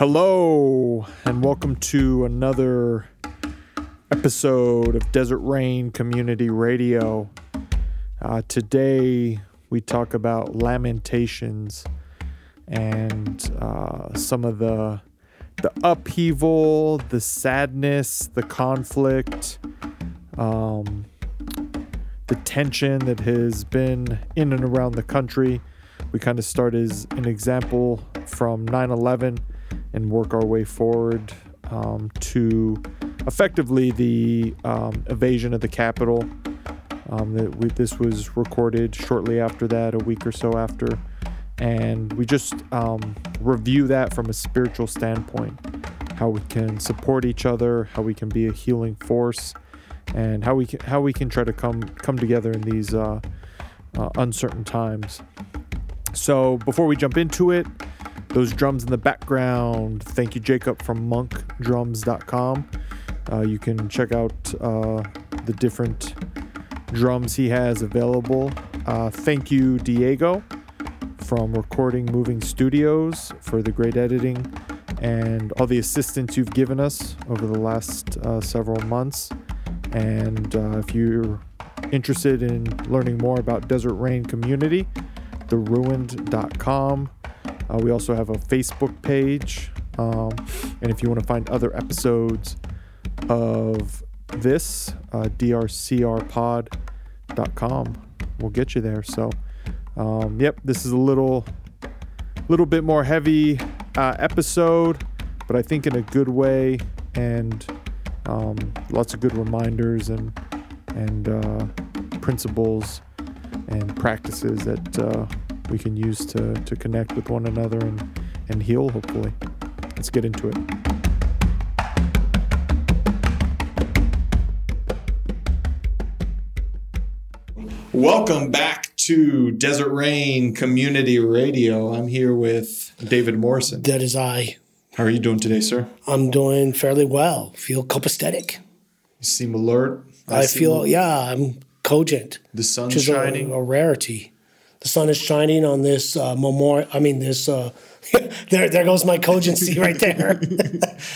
Hello, and welcome to another episode of Desert Rain Community Radio. Uh, today, we talk about lamentations and uh, some of the the upheaval, the sadness, the conflict, um, the tension that has been in and around the country. We kind of start as an example from 9 11 and work our way forward um, to effectively the um, evasion of the Capitol. Um, that we, this was recorded shortly after that, a week or so after, and we just um, review that from a spiritual standpoint, how we can support each other, how we can be a healing force, and how we can how we can try to come come together in these uh, uh, uncertain times. So before we jump into it, those drums in the background. Thank you, Jacob from monkdrums.com. Uh, you can check out uh, the different drums he has available. Uh, thank you, Diego from Recording Moving Studios for the great editing and all the assistance you've given us over the last uh, several months. And uh, if you're interested in learning more about Desert Rain Community, theruined.com. Uh, we also have a Facebook page. Um, and if you want to find other episodes of this, uh, drcrpod.com will get you there. So, um, yep, this is a little, little bit more heavy uh, episode, but I think in a good way, and um, lots of good reminders and and uh, principles and practices that uh, we can use to, to connect with one another and, and heal, hopefully. Let's get into it. Welcome back to Desert Rain Community Radio. I'm here with David Morrison. That is I. How are you doing today, sir? I'm doing fairly well. Feel copacetic. You seem alert. I, feel, yeah, I'm cogent. The sun's which is shining. A, a rarity. The sun is shining on this uh, memorial. I mean, this. Uh, there, there goes my cogency right there.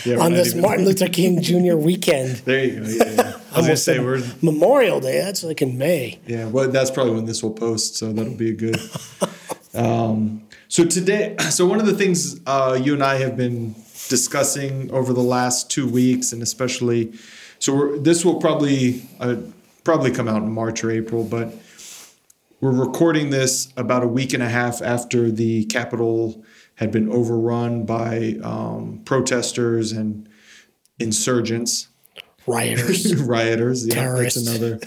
Yeah, on this even- Martin Luther King Jr. weekend. There you go. Yeah, yeah. I was gonna say we're Memorial Day. That's like in May. Yeah, well, that's probably when this will post, so that'll be a good. um, so today, so one of the things uh, you and I have been discussing over the last two weeks, and especially, so we're, this will probably uh, probably come out in March or April, but we're recording this about a week and a half after the Capitol had been overrun by um, protesters and insurgents, Rioters, rioters. Yeah, Terrorists. that's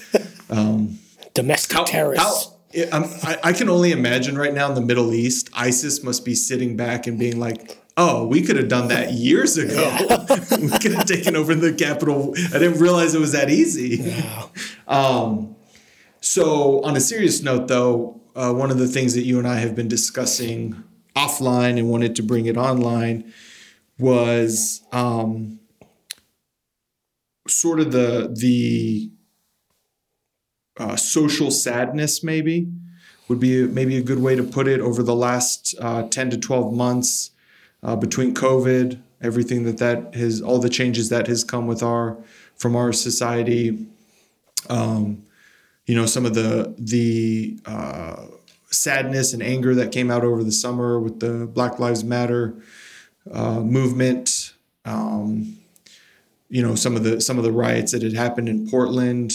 another. domestic How, terrorists. how, I'm, I, I can only imagine right now in the Middle East, ISIS must be sitting back and being like, "Oh, we could have done that years ago. we could have taken over the capital. I didn't realize it was that easy." Um, so, on a serious note, though, uh, one of the things that you and I have been discussing offline and wanted to bring it online was um, sort of the the uh, social sadness, maybe would be maybe a good way to put it. Over the last uh, ten to twelve months, uh, between COVID, everything that that has, all the changes that has come with our from our society. Um, you know, some of the the uh, sadness and anger that came out over the summer with the Black Lives Matter uh, movement. Um, you know, some of the some of the riots that had happened in Portland,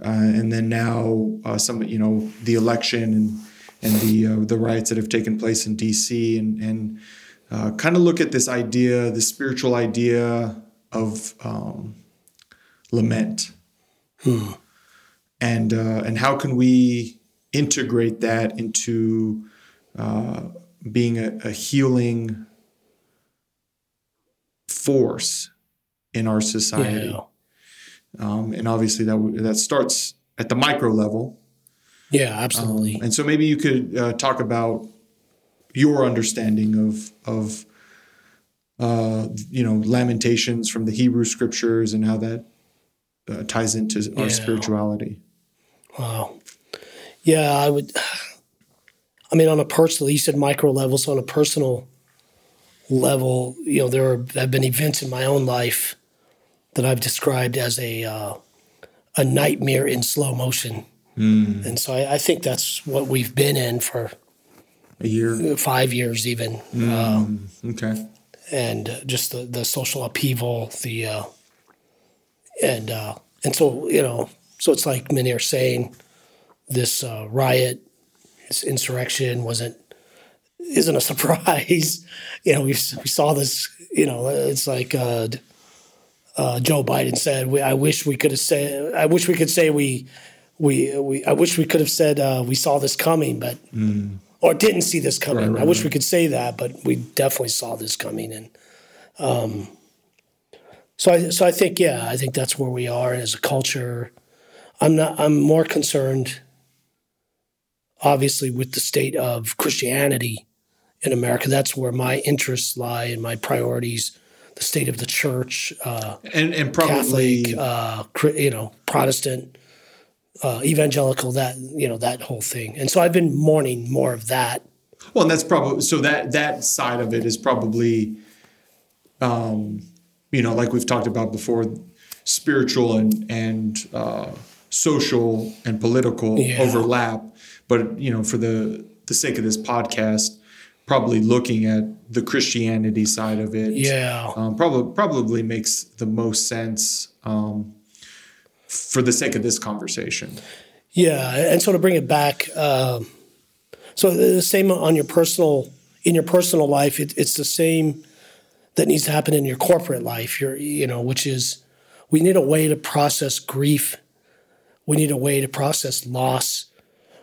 uh, and then now uh, some, you know, the election and and the uh, the riots that have taken place in D.C. and and uh, kind of look at this idea, the spiritual idea of um, lament, and uh, and how can we integrate that into uh, being a, a healing force in our society. Yeah. Um, and obviously that w- that starts at the micro level. Yeah, absolutely. And so maybe you could uh, talk about your understanding of of uh, you know lamentations from the Hebrew scriptures and how that uh, ties into our Yeah. spirituality. Wow. Yeah, I would. I mean, on a personal, you said micro level, so on a personal level, you know, there are, have been events in my own life that I've described as a uh, a nightmare in slow motion, Hmm. and so I, I think that's what we've been in for A year. five years, even, uh, Okay. and uh, just the, the social upheaval, the uh, and uh, and so you know, so it's like many are saying, this uh, riot, this insurrection wasn't isn't a surprise. you know, we we saw this. You know, it's like uh, uh, Joe Biden said. We, I wish we could have said. I wish we could say we. We, we I wish we could have said uh, we saw this coming, but or didn't see this coming. Right, right, I wish right. we could say that, but we definitely saw this coming. And um, so I so I think yeah, I think that's where we are as a culture. I'm not. I'm more concerned, obviously, with the state of Christianity in America. That's where my interests lie and my priorities. The state of the church, uh, And and probably Catholic, uh, you know, Protestant, uh, evangelical. That you know that whole thing. And so I've been mourning more of that. well, and that's probably so that that side of it is probably, um, you know, like we've talked about before, spiritual and and uh, social and political Yeah. overlap. But you know, for the the sake of this podcast, probably looking at the Christianity side of it, Yeah. um, probably probably makes the most sense um, for the sake of this conversation. Yeah, and so to bring it back, um, so the same on your personal in your personal life, it, it's the same that needs to happen in your corporate life. Your, you know, which is we need a way to process grief. We need a way to process loss.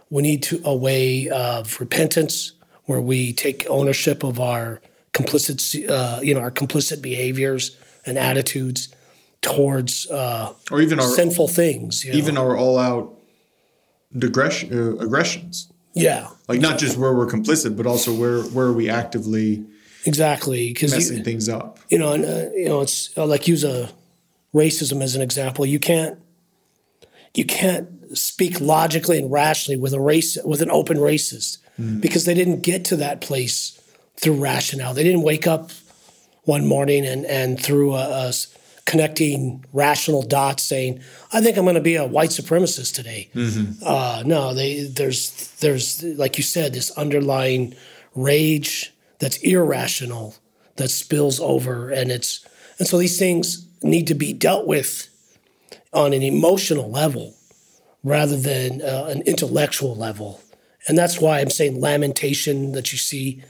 We need to a way of repentance where we take ownership of our complicit, uh, you know, our complicit behaviors and attitudes towards uh, Or even our sinful things. you know? even our all out digression, uh, aggressions. yeah, Like not just where we're complicit, but also where where are we actively Exactly, because messing you, things up. you know, and uh, you know, it's uh, like use a racism as an example. You can't you can't speak logically and rationally with a race with an open racist because they didn't get to that place through rationale. They didn't wake up one morning and and through a, a connecting rational dots saying, "I think I'm going to be a white supremacist today." Uh, no, they there's there's like you said this underlying rage that's irrational that spills over, and it's and so these things need to be dealt with on an emotional level rather than uh, an intellectual level, and that's why I'm saying lamentation that you see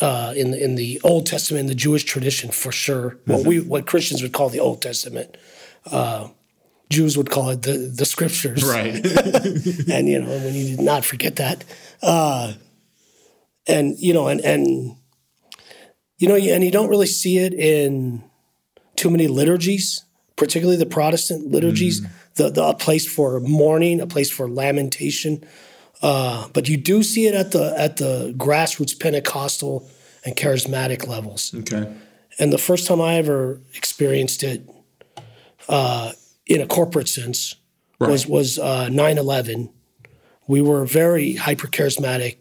uh, in the, in the Old Testament, in the Jewish tradition, for sure. What we what Christians would call the Old Testament, uh, Jews would call it the the Scriptures, Right. and you know we need to not forget that. Uh, and you know, and and you know, and you don't really see it in too many liturgies, particularly the Protestant liturgies. The, the a place for mourning, a place for lamentation, uh, but you do see it at the at the grassroots Pentecostal and charismatic levels. okay. And the first time I ever experienced it uh, in a corporate sense was was uh, 9/11. We were very hyper charismatic.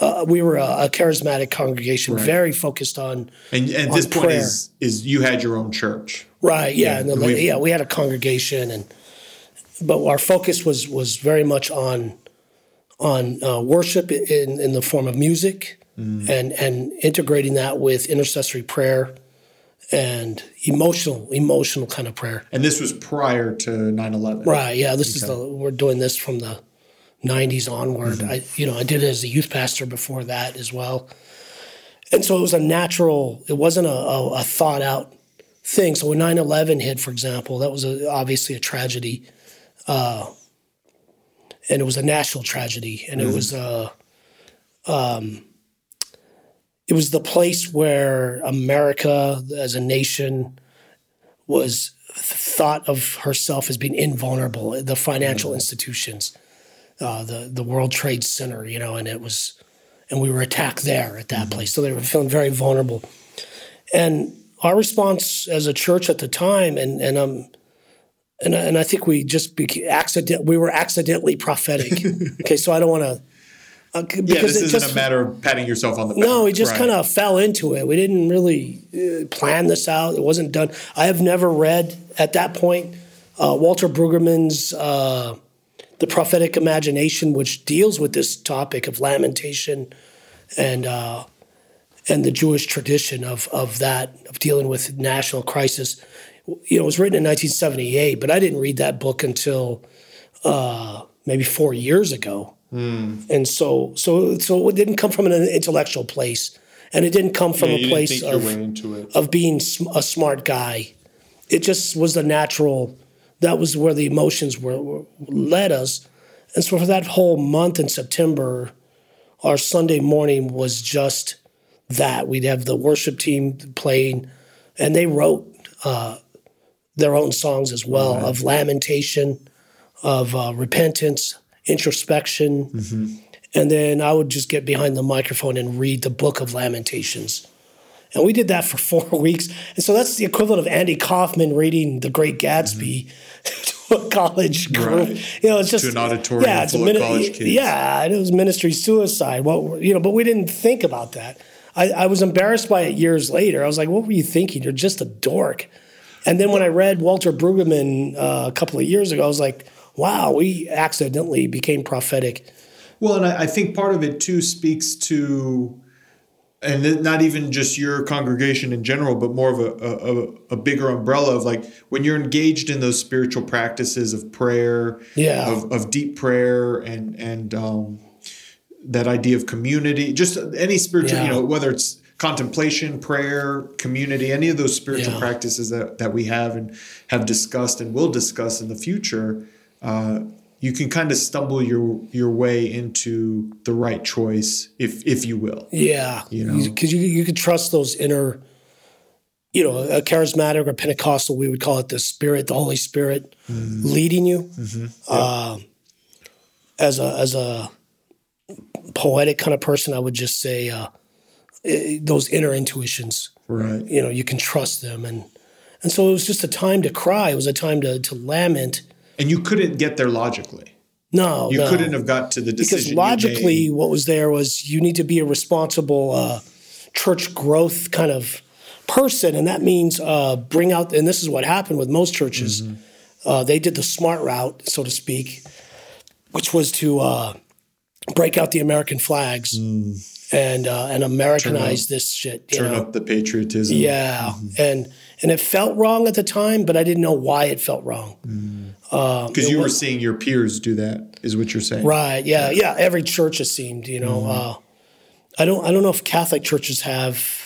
Uh, we were a, a charismatic congregation, very focused on And and On this point prayer. is is you had your own church. Right, yeah, and we've- yeah, we had a congregation, and but our focus was was very much on on uh, worship in in the form of music, and and integrating that with intercessory prayer and emotional emotional kind of prayer. And this was prior to 9-11. Right. Yeah. This is the we're doing this from the '90s onward. I you know I did it as a youth pastor before that as well, and so it was a natural. It wasn't a, a, a thought out thing. So when 9/11 hit, for example, that was a, obviously a tragedy, uh, and it was a national tragedy, and it was uh, um, it was the place where America as a nation was thought of herself as being invulnerable. The financial institutions, uh, the the World Trade Center, you know, and it was, and we were attacked there at that place. So they were feeling very vulnerable. And our response as a church at the time, and and um, and and I think we just became accident. We were accidentally prophetic. okay, so I don't want to. Uh, c- Yeah, this isn't just- a matter of patting yourself on the back. no, we just Right. kind of fell into it. We didn't really uh, plan this out. It wasn't done. I have never read at that point uh, Walter Brueggemann's uh, The Prophetic Imagination, which deals with this topic of lamentation and uh, and the Jewish tradition of of that of dealing with national crisis. You know, it was written in 1978, but I didn't read that book until uh, maybe four years ago and so so so it didn't come from an intellectual place and it didn't come from Yeah, a place of, way into it. of being sm- a smart guy it just was the natural that was where the emotions were, were led us and so for that whole month in september our sunday morning was just that we'd have the worship team playing and they wrote uh, their own songs as well of lamentation of uh, repentance introspection and then I would just get behind the microphone and read the book of Lamentations. And we did that for four weeks. And so that's the equivalent of Andy Kaufman reading The Great Gatsby to a college group. Right. You know, it's just To an auditorium yeah, it's a full of college kids. Yeah, and it was ministry suicide. Well, you know, but we didn't think about that. I, I was embarrassed by it years later. I was like, "What were you thinking? You're just a dork." And then when I read Walter Brueggemann uh, a couple of years ago, I was like, "Wow, we accidentally became prophetic." Well, and I, I think part of it too speaks to, and not even just your congregation in general, but more of a, a, a- bigger umbrella of like when you're engaged in those spiritual practices of prayer, Yeah. of, of deep prayer, and and um, that idea of community, just any spiritual, Yeah. you know, whether it's contemplation, prayer, community, any of those spiritual Yeah. practices that, that we have and have discussed and will discuss in the future, uh, you can kind of stumble your your way into the right choice, if if you will. Yeah, You know? because you, you could trust those inner, you know, a charismatic or Pentecostal, we would call it the Spirit, the Holy Spirit, leading you. Um, as a as a poetic kind of person, I would just say uh, eh, those inner intuitions. Right. You know, you can trust them, and and so it was just a time to cry. It was a time to to lament. And you couldn't get there logically. No, You no. couldn't have got to the decision. because logically what was there was you need to be a responsible uh, church growth kind of person and that means uh, bring out and this is what happened with most churches Mm-hmm. uh, they did the smart route so to speak which was to uh, break out the american flags and uh, and americanize this shit you Mm. turn know? up the patriotism. yeah and and it felt wrong at the time but i didn't know why it felt wrong Because you were seeing your peers do that, is what you're saying. Right. Yeah. Yeah. Every church has seemed, you know. Uh, I don't. I don't know if Catholic churches have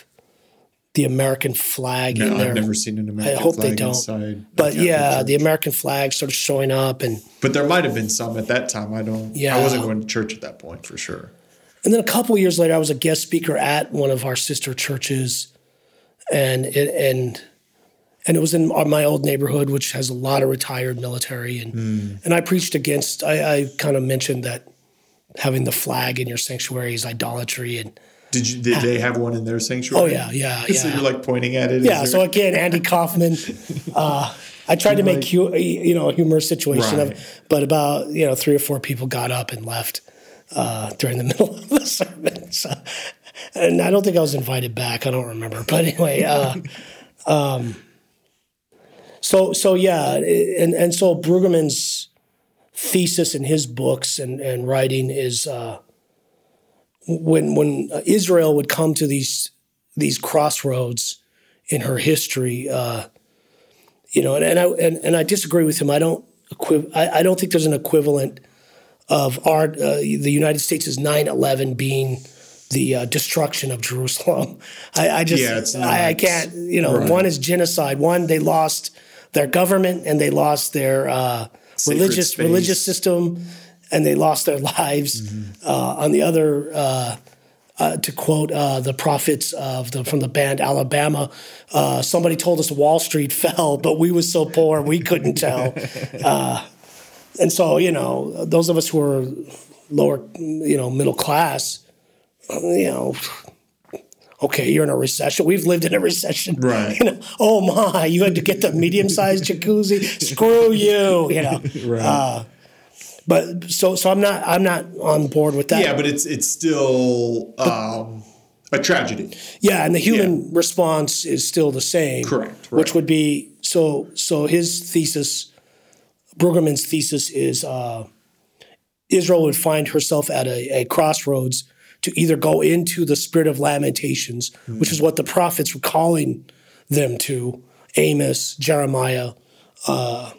the American flag in there. I've never seen an American hope they flag don't. inside. but yeah, the American flag sort of showing up, and But there might have been some at that time. I don't. Yeah. I wasn't going to church at that point for sure. and then a couple of years later, I was a guest speaker at one of our sister churches, and it and and it was in my old neighborhood, which has a lot of retired military, and hmm. and I preached against. I, I kind of mentioned that having the flag in your sanctuary is idolatry, and Did you? Did they have one in their sanctuary? oh yeah, yeah, yeah. So you're like pointing at it. Yeah. So again, Andy Kaufman. Uh, I tried to make hu- you know a humorous situation Right. of, but about you know three or four people got up and left uh, during the middle of the sermon. So, and I don't think I was invited back. I don't remember. But anyway, uh, um, so so yeah, and and so Brueggemann's thesis in his books and and writing is uh, when when Israel would come to these these crossroads in her history, uh, you know, and, and I and, and I disagree with him. I don't equiv- I, I don't think there's an equivalent of our uh, the United States' 9/11 being the uh, destruction of Jerusalem. I, I just Yeah, I, I can't you know Right. one is genocide. One they lost their government and they lost their uh, religious space. religious system and they lost their lives. Uh, on the other. Uh, uh, to quote uh, the prophets of the from the band Alabama, uh, somebody told us Wall Street fell, but we was so poor we couldn't tell. Uh, and so you know, those of us who are lower, you know, middle class, you know, okay, you're in a recession. We've lived in a recession, Right. You know, oh my, you had to get the medium sized jacuzzi. Screw you, you know. Right. But so so I'm not I'm not on board with that. Yeah, but it's it's still um, a tragedy. Yeah, and the human response is still the same. Correct, Which would be so. So his thesis, Brueggemann's thesis, is uh, Israel would find herself at a, a crossroads to either go into the spirit of lamentations, which is what the prophets were calling them to, Amos, Jeremiah, uh,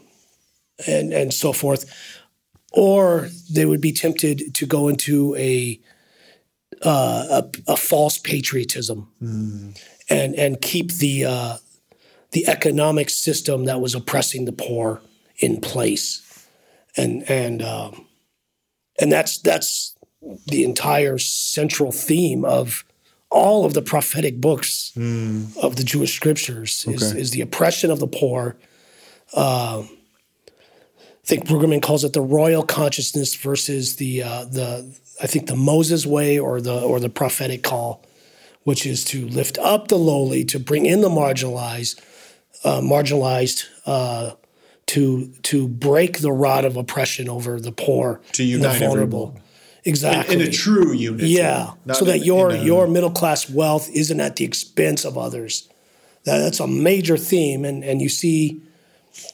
and and so forth, or they would be tempted to go into a a, a false patriotism and and keep the uh, the economic system that was oppressing the poor in place, and and um, and that's that's the entire central theme of all of the prophetic books of the Jewish scriptures is, Okay. is the oppression of the poor. I think Brueggemann calls it the royal consciousness versus the uh, the I think the Moses way or the or the prophetic call, which is to lift up the lowly, to bring in the marginalized, uh, marginalized, uh, to to break the rod of oppression over the poor, To and the unite vulnerable. everyone. Exactly. In a true unity. Yeah, so that in- your in a- your middle class wealth isn't at the expense of others. That, that's a major theme, and and you see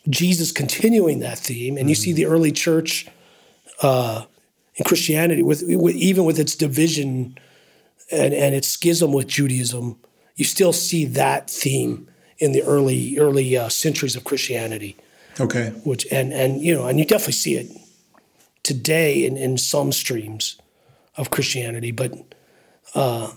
Jesus continuing that theme, and you see the early church uh, in Christianity with, with even with its division and and its schism with Judaism, you still see that theme in the early early uh, centuries of Christianity Okay. which and and you know and you definitely see it today in in some streams of christianity but uh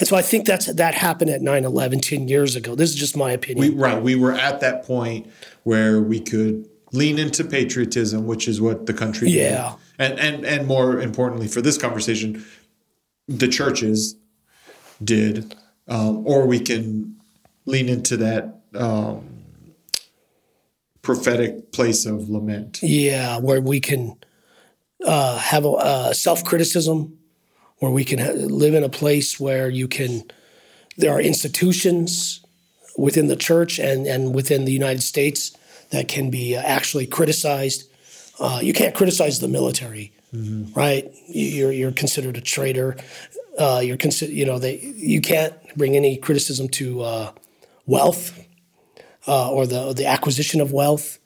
and so i think that's that happened at 9-11 10 years ago this is just my We, opinion right. We were at that point where we could lean into patriotism, which is what the country did. Yeah. And and and more importantly for this conversation, the churches did, um, or we can lean into that um, prophetic place of lament. yeah where we can uh have a, uh self-criticism where we can ha- live in a place where you can there are institutions within the church and and within the united states that can be uh, actually criticized. Uh, you can't criticize the military right? You're you're considered a traitor. Uh, you're consider you know they you can't bring any criticism to uh, wealth uh, or the the acquisition of wealth.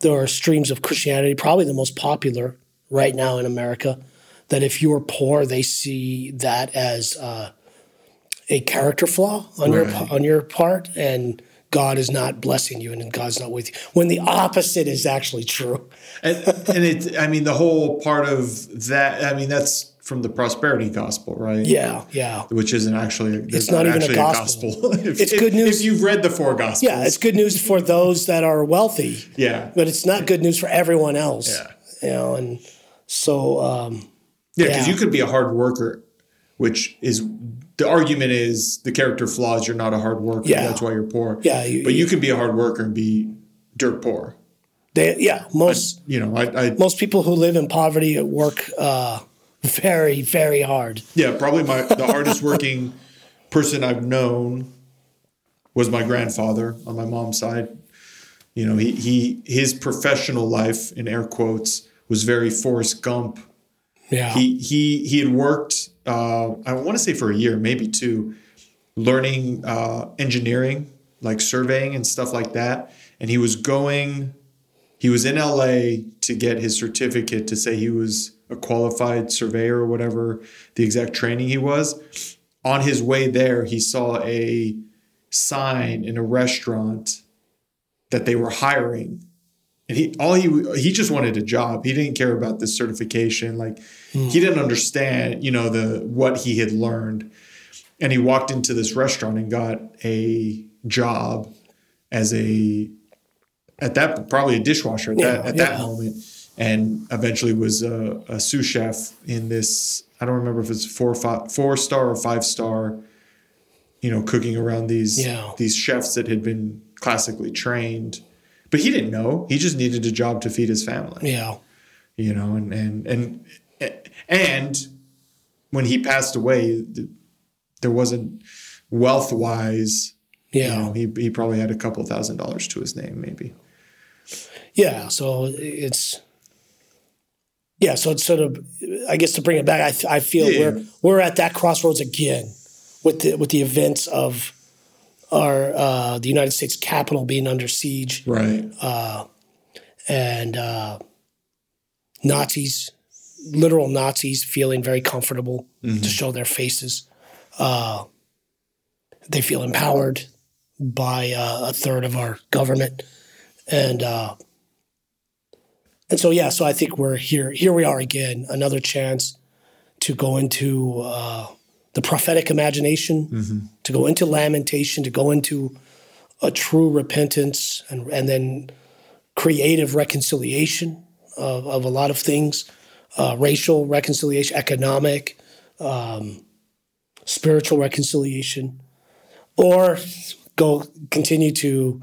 There are streams of Christianity, probably the most popular right now in America, that if you're poor, they see that as uh, a character flaw on your on your part, and God is not blessing you, and God's not with you. When the opposite is actually true. And, and it, I mean, the whole part of that, I mean, that's from the prosperity gospel, right? Yeah, yeah, Which isn't actually it's not even a actually gospel. if, It's if- good news. If you've read the four gospels. yeah. It's good news for those that are wealthy, Yeah. but it's not good news for everyone else. Yeah. You know, and so um, Yeah, because Yeah. you could be a hard worker, which is the argument is the character flaws. You're not a hard worker. Yeah. That's why you're poor. Yeah, you- but you can be a hard worker and be dirt poor. they, yeah, most You know, I, I most people who live in poverty work uh, very, very hard. yeah, probably my the hardest working person I've known was my grandfather on my mom's side. You know, he he his professional life in air quotes was very Forrest Gump Yeah. he he he had worked uh, I want to say for a year, maybe two, learning uh, engineering, like surveying and stuff like that. And he was going, he was in LA to get his certificate to say he was a qualified surveyor or whatever the exact training he was. On his way there, he saw a sign in a restaurant that they were hiring and he all he he just wanted a job. He didn't care about this certification. Like hmm. he didn't understand, you know, the what he had learned. And he walked into this restaurant and got a job as a at that probably a dishwasher at that Yeah, that moment, and eventually was a, a sous chef in this. I don't remember if it's four five four star or five star. You know, cooking around these Yeah. these chefs that had been classically trained, but he didn't know. He just needed a job to feed his family yeah. you know and and and and when he passed away there wasn't wealth wise Yeah. you know he, he probably had a couple thousand dollars to his name maybe Yeah, so it's yeah, so it's sort of I guess to bring it back, I, I feel Yeah. we're we're at that crossroads again with the with the events of our uh, the United States Capitol being under siege Right. and uh, Nazis, literal Nazis, feeling very comfortable to show their faces. Uh, they feel empowered by uh, a third of our government, and uh, and so yeah, so I think we're here. Here we are again, another chance to go into uh, the prophetic imagination, to go into lamentation, to go into a true repentance, and and then creative reconciliation of, of a lot of things uh, racial reconciliation, economic, um, spiritual reconciliation, or go continue to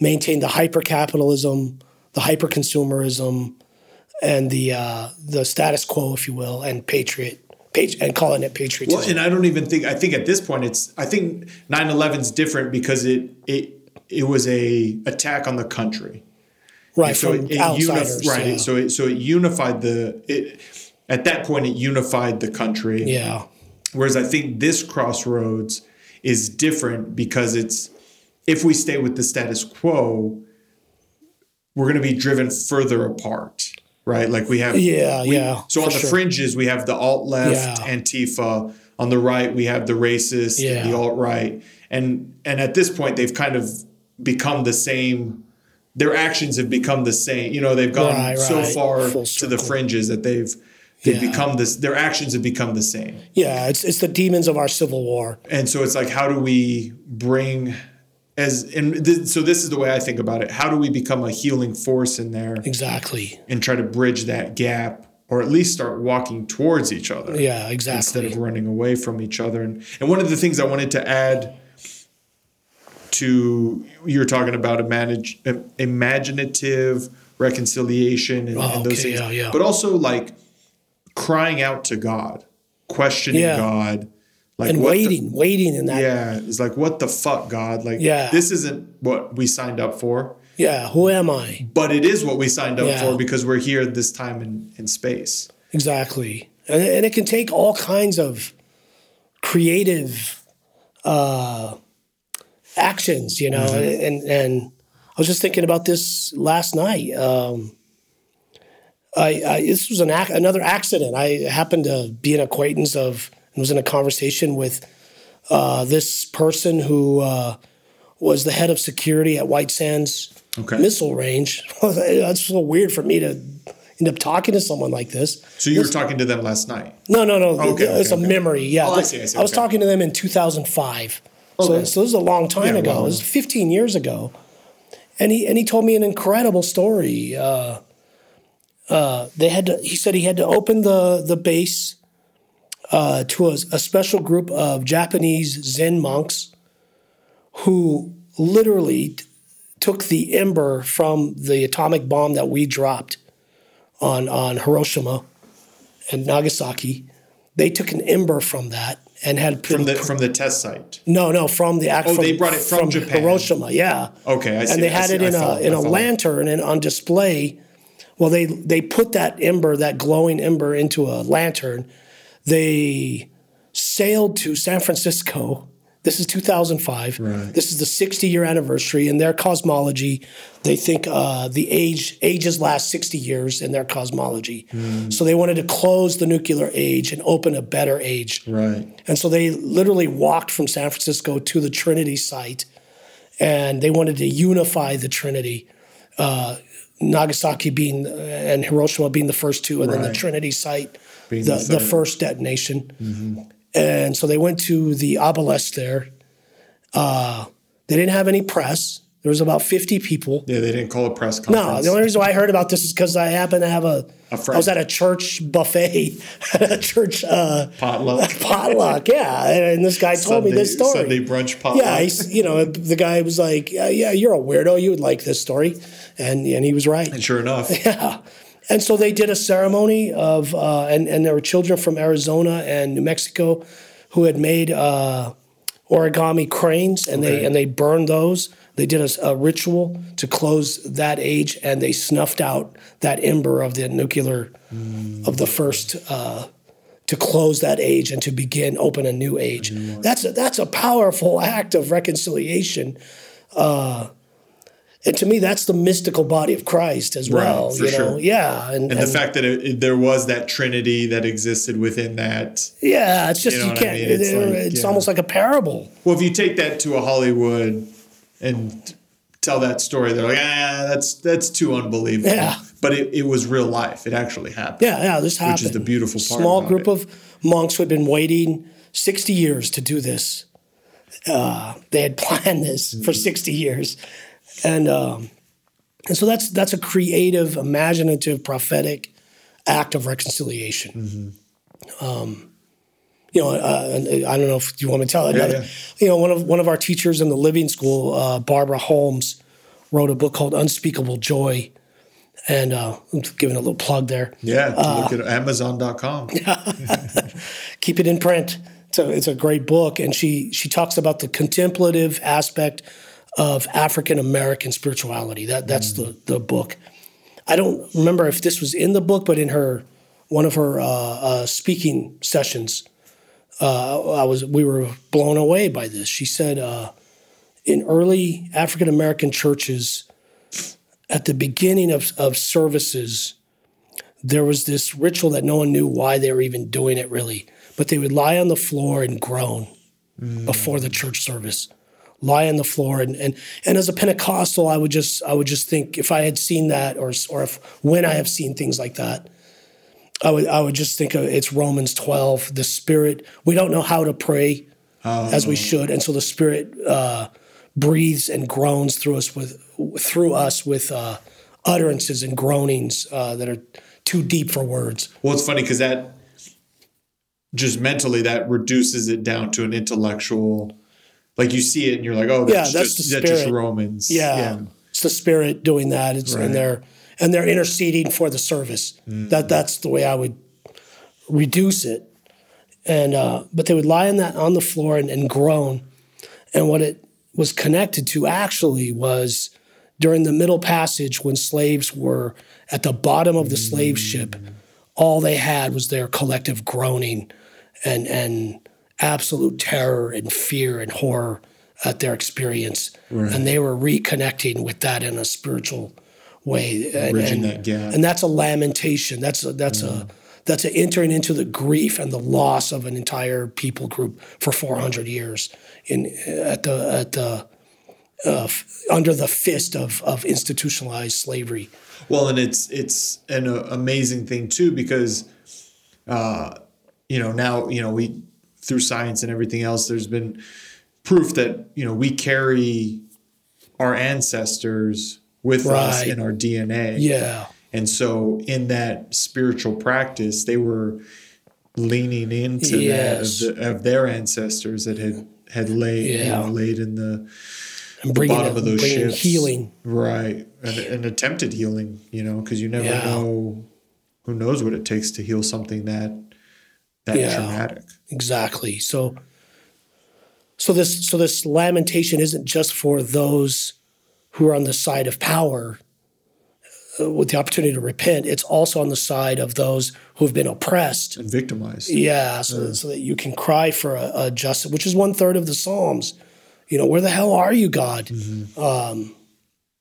maintain the hyper capitalism, the hyper consumerism, and the uh, the status quo, if you will, and patriot. And calling it patriotism. Well, and I don't even think I think at this point it's I think 9/11 is different because it it it was a attack on the country. right so from it, it outsiders. unif- right. yeah. So it so it unified the it at that point it unified the country. yeah. Whereas I think this crossroads is different because it's if we stay with the status quo, we're going to be driven further apart, right? Like we have Yeah, yeah, So on the sure. fringes, we have the alt left, Yeah. Antifa. On the right, we have the racist, Yeah. the alt right, and and at this point, they've kind of become the same. Their actions have become the same. You know, they've gone Right, so right. far to the fringes that they've they've Yeah. become this. Their actions have become the same. Yeah, it's it's the demons of our civil war. And so it's like, how do we bring as and th- so this is the way I think about it. How do we become a healing force in there Exactly. and try to bridge that gap, or at least start walking towards each other? Yeah, exactly. instead of running away from each other. And and one of the things I wanted to add to you're talking about a manage, imaginative reconciliation and, oh, and those Oh, okay, things, yeah, yeah. but also like crying out to God, questioning Yeah. God, like and what the- waiting, waiting in that. Yeah. yeah, it's like what the fuck, God? Like, Yeah. this isn't what we signed up for, Yeah, who am I? but it is what we signed up Yeah. for because we're here this time in, in space. Exactly. And, and it can take all kinds of creative uh, actions, you know. Mm-hmm. And and I was just thinking about this last night. Um, I, I this was an ac- another accident. I happened to be an acquaintance of and was in a conversation with uh, this person who uh, was the head of security at White Sands Okay. missile range. That's so weird for me to end up talking to someone like this. So you were talking to them last night. No, no, no. Okay, it's okay, a memory. Yeah. Oh, I see, I see, was okay. talking to them in 2005. So, so this is a long time Yeah, ago. wow. It was 15 years ago. And he and he told me an incredible story. Uh, uh, they had to, he said he had to open the the base uh, to a, a special group of Japanese Zen monks who literally took the ember from the atomic bomb that we dropped on on Hiroshima and Nagasaki. They took an ember from that and had From the from the test site. no no from the actual Oh, they brought it from Japan. Hiroshima yeah Okay, I see. and they I had see. it in follow, a in I a follow. lantern and on display. Well, they they put that ember, that glowing ember, into a lantern. They sailed to San Francisco. This is 2005. Right. This is the 60 year anniversary. In their cosmology, they think uh, the age ages last 60 years in their cosmology. Hmm. So they wanted to close the nuclear age and open a better age. Right. And so they literally walked from San Francisco to the Trinity site and they wanted to unify the Trinity. Uh, Nagasaki being and Hiroshima being the first two, and then the Trinity site, Being the, the the first detonation. And so they went to the obelisk there. Uh, they didn't have any press. There was about 50 people. Yeah, they didn't call a press conference. No, the only reason why I heard about this is because I happen to have a. A I friend. I was at a church buffet, at a church uh, potluck. potluck. Yeah, and this guy told me this story. Sunday brunch potluck. Yeah, you know, the guy was like, yeah, "Yeah, you're a weirdo. You would like this story," and and he was right. And sure enough, Yeah. And so they did a ceremony of, uh, and, and there were children from Arizona and New Mexico who had made uh, origami cranes, and Okay. they and they burned those. They did a, a ritual to close that age, and they snuffed out that ember of the nuclear of the first uh, to close that age and to begin open a new age. That's a, that's a powerful act of reconciliation. Uh, and to me, that's the mystical body of Christ as Right, well. for you know, sure. yeah, and, And the fact that it, it- there was that Trinity that existed within that. yeah, it's just You you, know I can't. mean? It's, It's like, it's yeah. almost like a parable. Well, if you take that to a Hollywood and tell that story, they're like, ah, that's that's too unbelievable. Yeah. But it, it was real life. It actually happened. Yeah, yeah, this happened. Which is the beautiful part Small group it. of monks who had been waiting 60 years to do this. Uh, they had planned this for 60 years. And um, and so that's that's a creative, imaginative, prophetic act of reconciliation. Mm-hmm. Um, you know, uh, I don't know if you want me to tell another. yeah. You know, one of one of our teachers in the living school, uh, Barbara Holmes, wrote a book called Unspeakable Joy, and uh, I'm giving a little plug there Yeah. Uh, look at Amazon.com. keep it in print. It's a, it's a great book, and she she talks about the contemplative aspect of African American spirituality. That that's the the book. I don't remember if this was in the book, but in her one of her uh, uh, speaking sessions, uh, I was we were blown away by this. She said uh, in early African American churches, at the beginning of, of services, there was this ritual that no one knew why they were even doing it really, but they would lie on the floor and groan before the church service. Lie on the floor and, and and as a Pentecostal, I would just I would just think if I had seen that or or if when I have seen things like that, I would I would just think of it's Romans twelve. The Spirit we don't know how to pray as we should, and so the Spirit uh, breathes and groans through us with through us with uh, utterances and groanings uh, that are too deep for words. Well, it's funny because that just mentally that reduces it down to an intellectual. Like you see it and you're like, oh, that's Yeah, that's just the that's just. Romans. Yeah, yeah. it's the Spirit doing that. It's Right. and they're and they're interceding for the service. That that's the way I would reduce it. And uh, but they would lie on that on the floor and, and groan. And what it was connected to actually was during the middle passage when slaves were at the bottom of the slave ship, all they had was their collective groaning and and absolute terror and fear and horror at their experience. And they were reconnecting with that in a spiritual way. And, Bridging and- that gap. and that's a lamentation. That's a that's a that's a entering into the grief and the loss of an entire people group for 400 years in at the at the uh, f- under the fist of of institutionalized slavery. Well, and it's it's an uh, amazing thing too because, uh, you know, now you know we through science and everything else, there's been proof that you know we carry our ancestors with us in our DNA. Yeah, And so in that spiritual practice, they were leaning into Yes. that of, the, of their ancestors that had had laid you know, laid in the bringing, bottom of those bringing ships. healing. right? An, an attempted healing, you know, because you never Yeah. know who knows what it takes to heal something that that Yeah. traumatic. Exactly. So so this so this lamentation isn't just for those who are on the side of power uh, with the opportunity to repent. It's also on the side of those who have been oppressed. And victimized. Yeah, so, so that you can cry for a, a justice, which is one third of the Psalms. You know, where the hell are you, God? Um,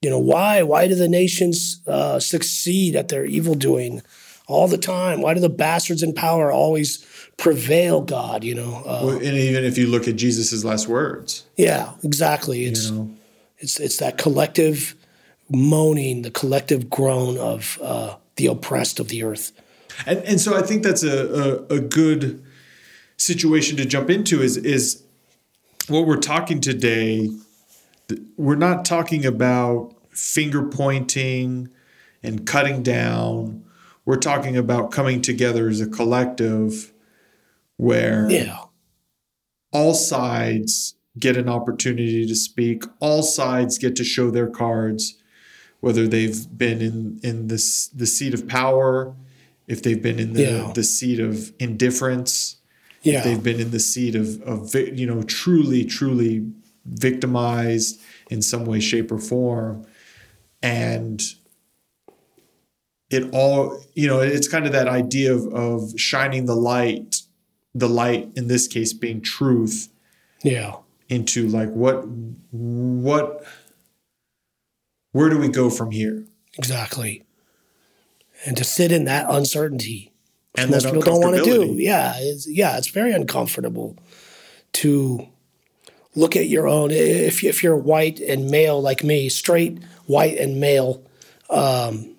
you know, why? Why do the nations uh, succeed at their evil doing all the time? Why do the bastards in power always prevail, God? You know, uh, Well, and even if you look at Jesus' last words, yeah, exactly. It's you know, it's it's that collective moaning, the collective groan of uh, the oppressed of the earth. And and so I think that's a, a, a good situation to jump into is is what we're talking today. We're not talking about finger pointing and cutting down. We're talking about coming together as a collective where Yeah, all sides get an opportunity to speak. All sides get to show their cards, whether they've been in in this the seat of power, if they've been in the Yeah. the seat of indifference, Yeah. they've been in the seat of of you know truly truly victimized in some way, shape, or form, and it all you know it's kind of that idea of of shining the light, the light in this case being truth Yeah. into like what what where do we go from here Exactly. And to sit in that uncertainty. and most that people don't want to do. Yeah, it's, yeah, it's very uncomfortable to look at your own. If if you're white and male like me, straight white and male, um,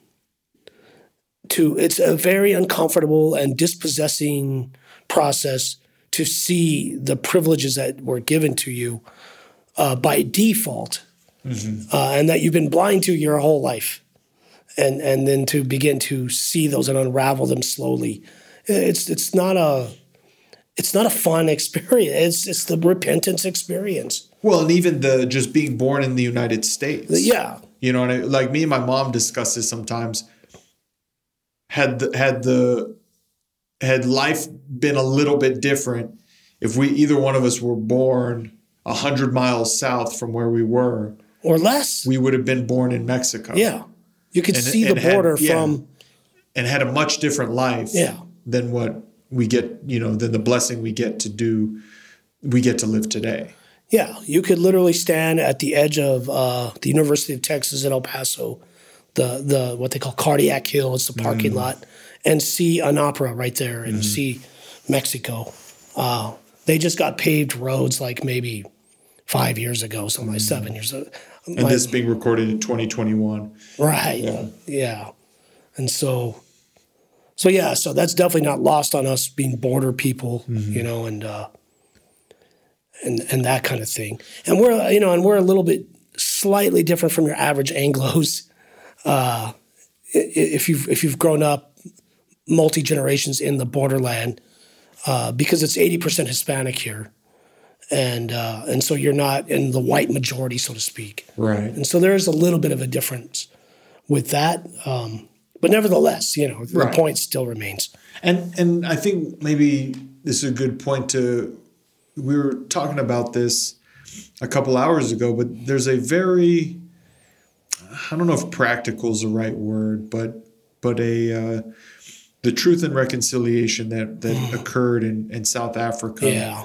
to it's a very uncomfortable and dispossessing process to see the privileges that were given to you uh, by default, uh, and that you've been blind to your whole life and and then to begin to see those and unravel them slowly. It's it's not a it's not a fun experience. It's it's the repentance experience. well and even the just being born in the united states Yeah, You know, and it, like me and my mom discuss this sometimes. Had the, had the had life been a little bit different, if we either one of us were born a hundred miles south from where we were, or less. we would have been born in Mexico. yeah, you could And- see the and had- border yeah. from and had a much different life. Yeah. than what we get. You know, than the blessing we get to do. We get to live today. yeah. You could literally stand at the edge of uh, the University of Texas at El Paso, the the what they call Cardiac Hill. It's the parking lot, and see Anapra right there and see Mexico. Uh, they just got paved roads like maybe five years ago, something like seven years ago. And this being recorded in 2021. Right. Yeah. And so, so yeah, so that's definitely not lost on us being border people, you know, and uh, and and that kind of thing. And we're you know, and we're a little bit slightly different from your average Anglo's. Uh, if you've if you've grown up multi generations in the borderland, uh, because it's eighty percent Hispanic here, and uh, and so you're not in the white majority, so to speak. Right. And so there is a little bit of a difference with that. Um, but nevertheless, you know, Right. the point still remains. And and I think maybe this is a good point to we were talking about this a couple hours ago, but there's a very I don't know if practical is the right word, but but a uh, the truth and reconciliation that that occurred in, in South Africa. Yeah.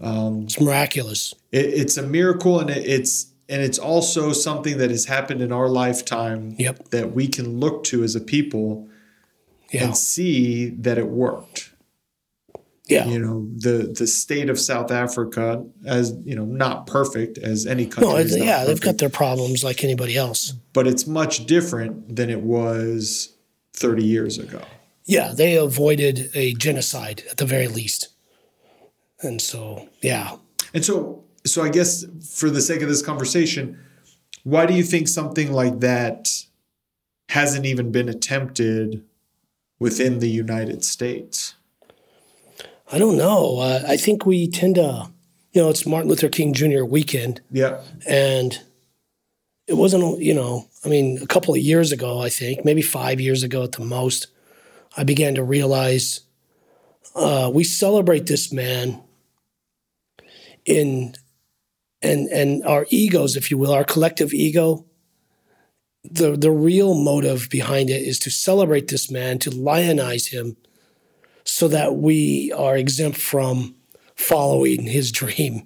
Um, it's miraculous. It, it's a miracle, and it, it's and it's also something that has happened in our lifetime Yep. that we can look to as a people Yeah. and see that it worked. Yeah. you know the the state of South Africa as you know not perfect as any country No, is it- not yeah, they've got their problems like anybody else. but it's much different than it was 30 years ago Yeah, they avoided a genocide at the very least. And so, yeah. and so so I guess for the sake of this conversation why do you think something like that hasn't even been attempted within the United States I don't know. Uh, I think we tend to, you know, it's Martin Luther King Jr. weekend. yeah And it wasn't, you know, I mean, a couple of years ago, I think, maybe five years ago at the most, I began to realize uh, we celebrate this man in and and our egos, if you will, our collective ego. The the real motive behind it is to celebrate this man, to lionize him, so that we are exempt from following his dream.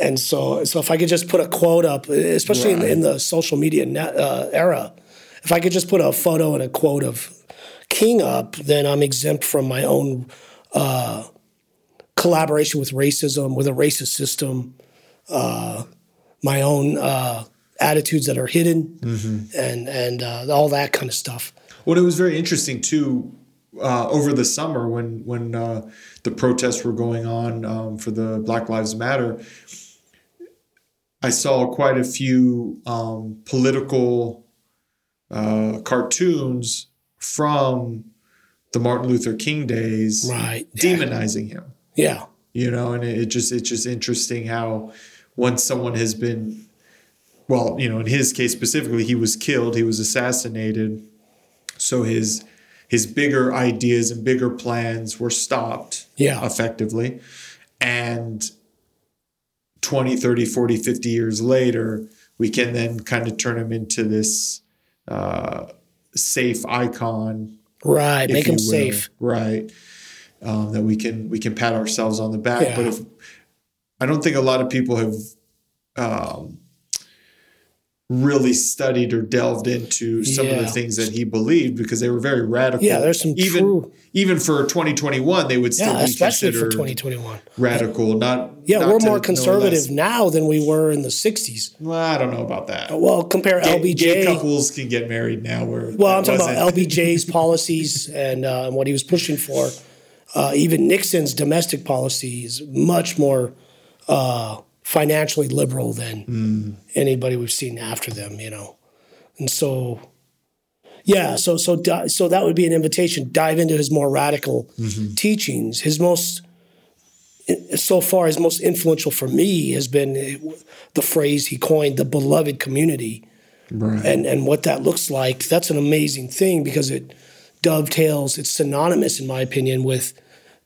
And so, so if I could just put a quote up, especially in, in the social media net, uh, era, if I could just put a photo and a quote of King up, then I'm exempt from my own uh, collaboration with racism, with a racist system, uh, my own uh, attitudes that are hidden, and and uh, all that kind of stuff. Well, it was very interesting too uh, over the summer when when uh, the protests were going on um, for the Black Lives Matter. I saw quite a few um, political uh, cartoons from the Martin Luther King days, Right. demonizing him. Yeah. You know, and it, just it's just interesting how once someone has been, well, you know, in his case specifically, he was killed, he was assassinated, so his his bigger ideas and bigger plans were stopped. Yeah. effectively. And 20, 30, 40, 50 years later, we can then kind of turn them into this uh, safe icon Right. Make them will, safe. right? Um, that we can we can pat ourselves on the back. Yeah. But if I don't think a lot of people have um, really studied or delved into some of the things that he believed because they were very radical. Yeah, there's some even true- even for 2021 they would still Yeah, be especially for considered 2021. radical. Not Yeah, not we're more conservative now than we were in the 60s. Well, I don't know about that. Well, compare Gay- LBJ. Gay couples can get married now. Where Well, I'm talking about LBJ's policies and, uh, what he was pushing for. Uh, even Nixon's domestic policy is much more uh, financially liberal than mm. anybody we've seen after them. You know, and so yeah, so so di- so that would be an invitation. Dive into his more radical mm-hmm. teachings. His most so far, his most influential for me has been uh, the phrase he coined, "the beloved community." Right. and and what that looks like that's an amazing thing because it dovetails it's synonymous in my opinion with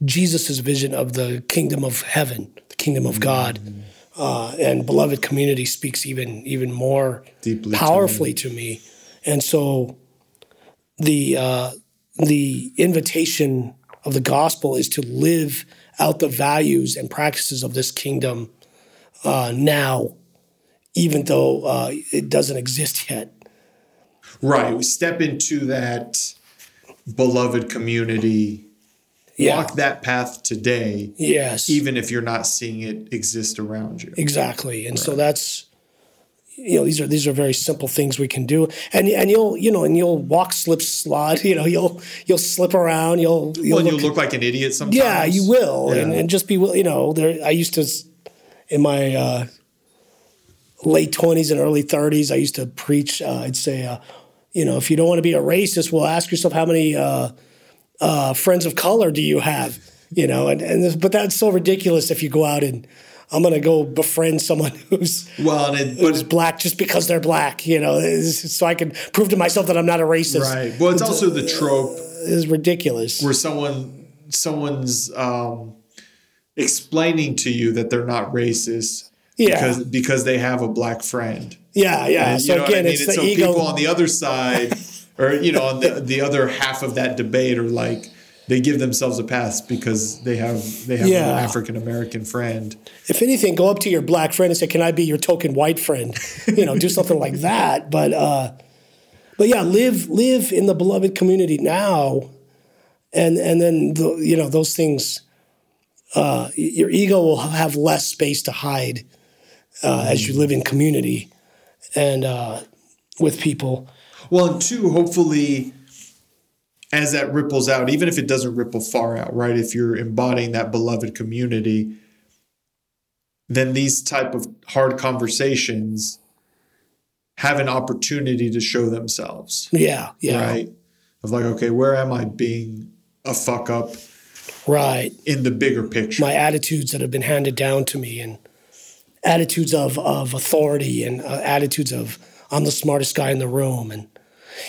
jesus' vision of the kingdom of heaven the kingdom of god mm-hmm. Uh, and beloved community speaks even even more Deeply powerfully to me. and so the uh, the invitation of the gospel is to live out the values and practices of this kingdom uh, now even though uh, it doesn't exist yet Right. We step into that beloved community, Yeah. walk that path today, Yes. even if you're not seeing it exist around you. exactly. And so that's you know these are these are very simple things we can do. And and you'll you know and you'll walk slip slide. You know you'll you'll slip around. You'll you'll Well, and look, you'll look like an idiot sometimes. yeah you will and, Yeah. and just be will- you know there I used to in my uh, late twenties and early thirties I used to preach. Uh, I'd say uh, you know if you don't want to be a racist, well ask yourself how many uh, friends of color do you have? You know, and, and this, but that's so ridiculous if you go out and I'm going to go befriend someone who's Well, and it, who's black just because they're black. You know, so I can prove to myself that I'm not a racist. right. Well, it's also the trope is ridiculous. where someone someone's um, explaining to you that they're not racist Yeah. because because they have a black friend. Yeah, yeah. And so again, I mean? it's the so ego. people on the other side, or you know, on the, the other half of that debate, are like they give themselves a pass because they have they have Yeah. an African American friend. if anything, go up to your black friend and say, "Can I be your token white friend?" You know, do something like that. But uh, but yeah, live live in the beloved community now, and and then the, you know those things. Uh, your ego will have less space to hide uh, as you live in community and uh, with people. Well, and two, hopefully, as that ripples out, even if it doesn't ripple far out, right? If you're embodying that beloved community, then these type of hard conversations have an opportunity to show themselves, Yeah, yeah, right? Of like, okay, where am I being a fuck up right. in the bigger picture? my attitudes that have been handed down to me and attitudes of, of authority and uh, attitudes of I'm the smartest guy in the room and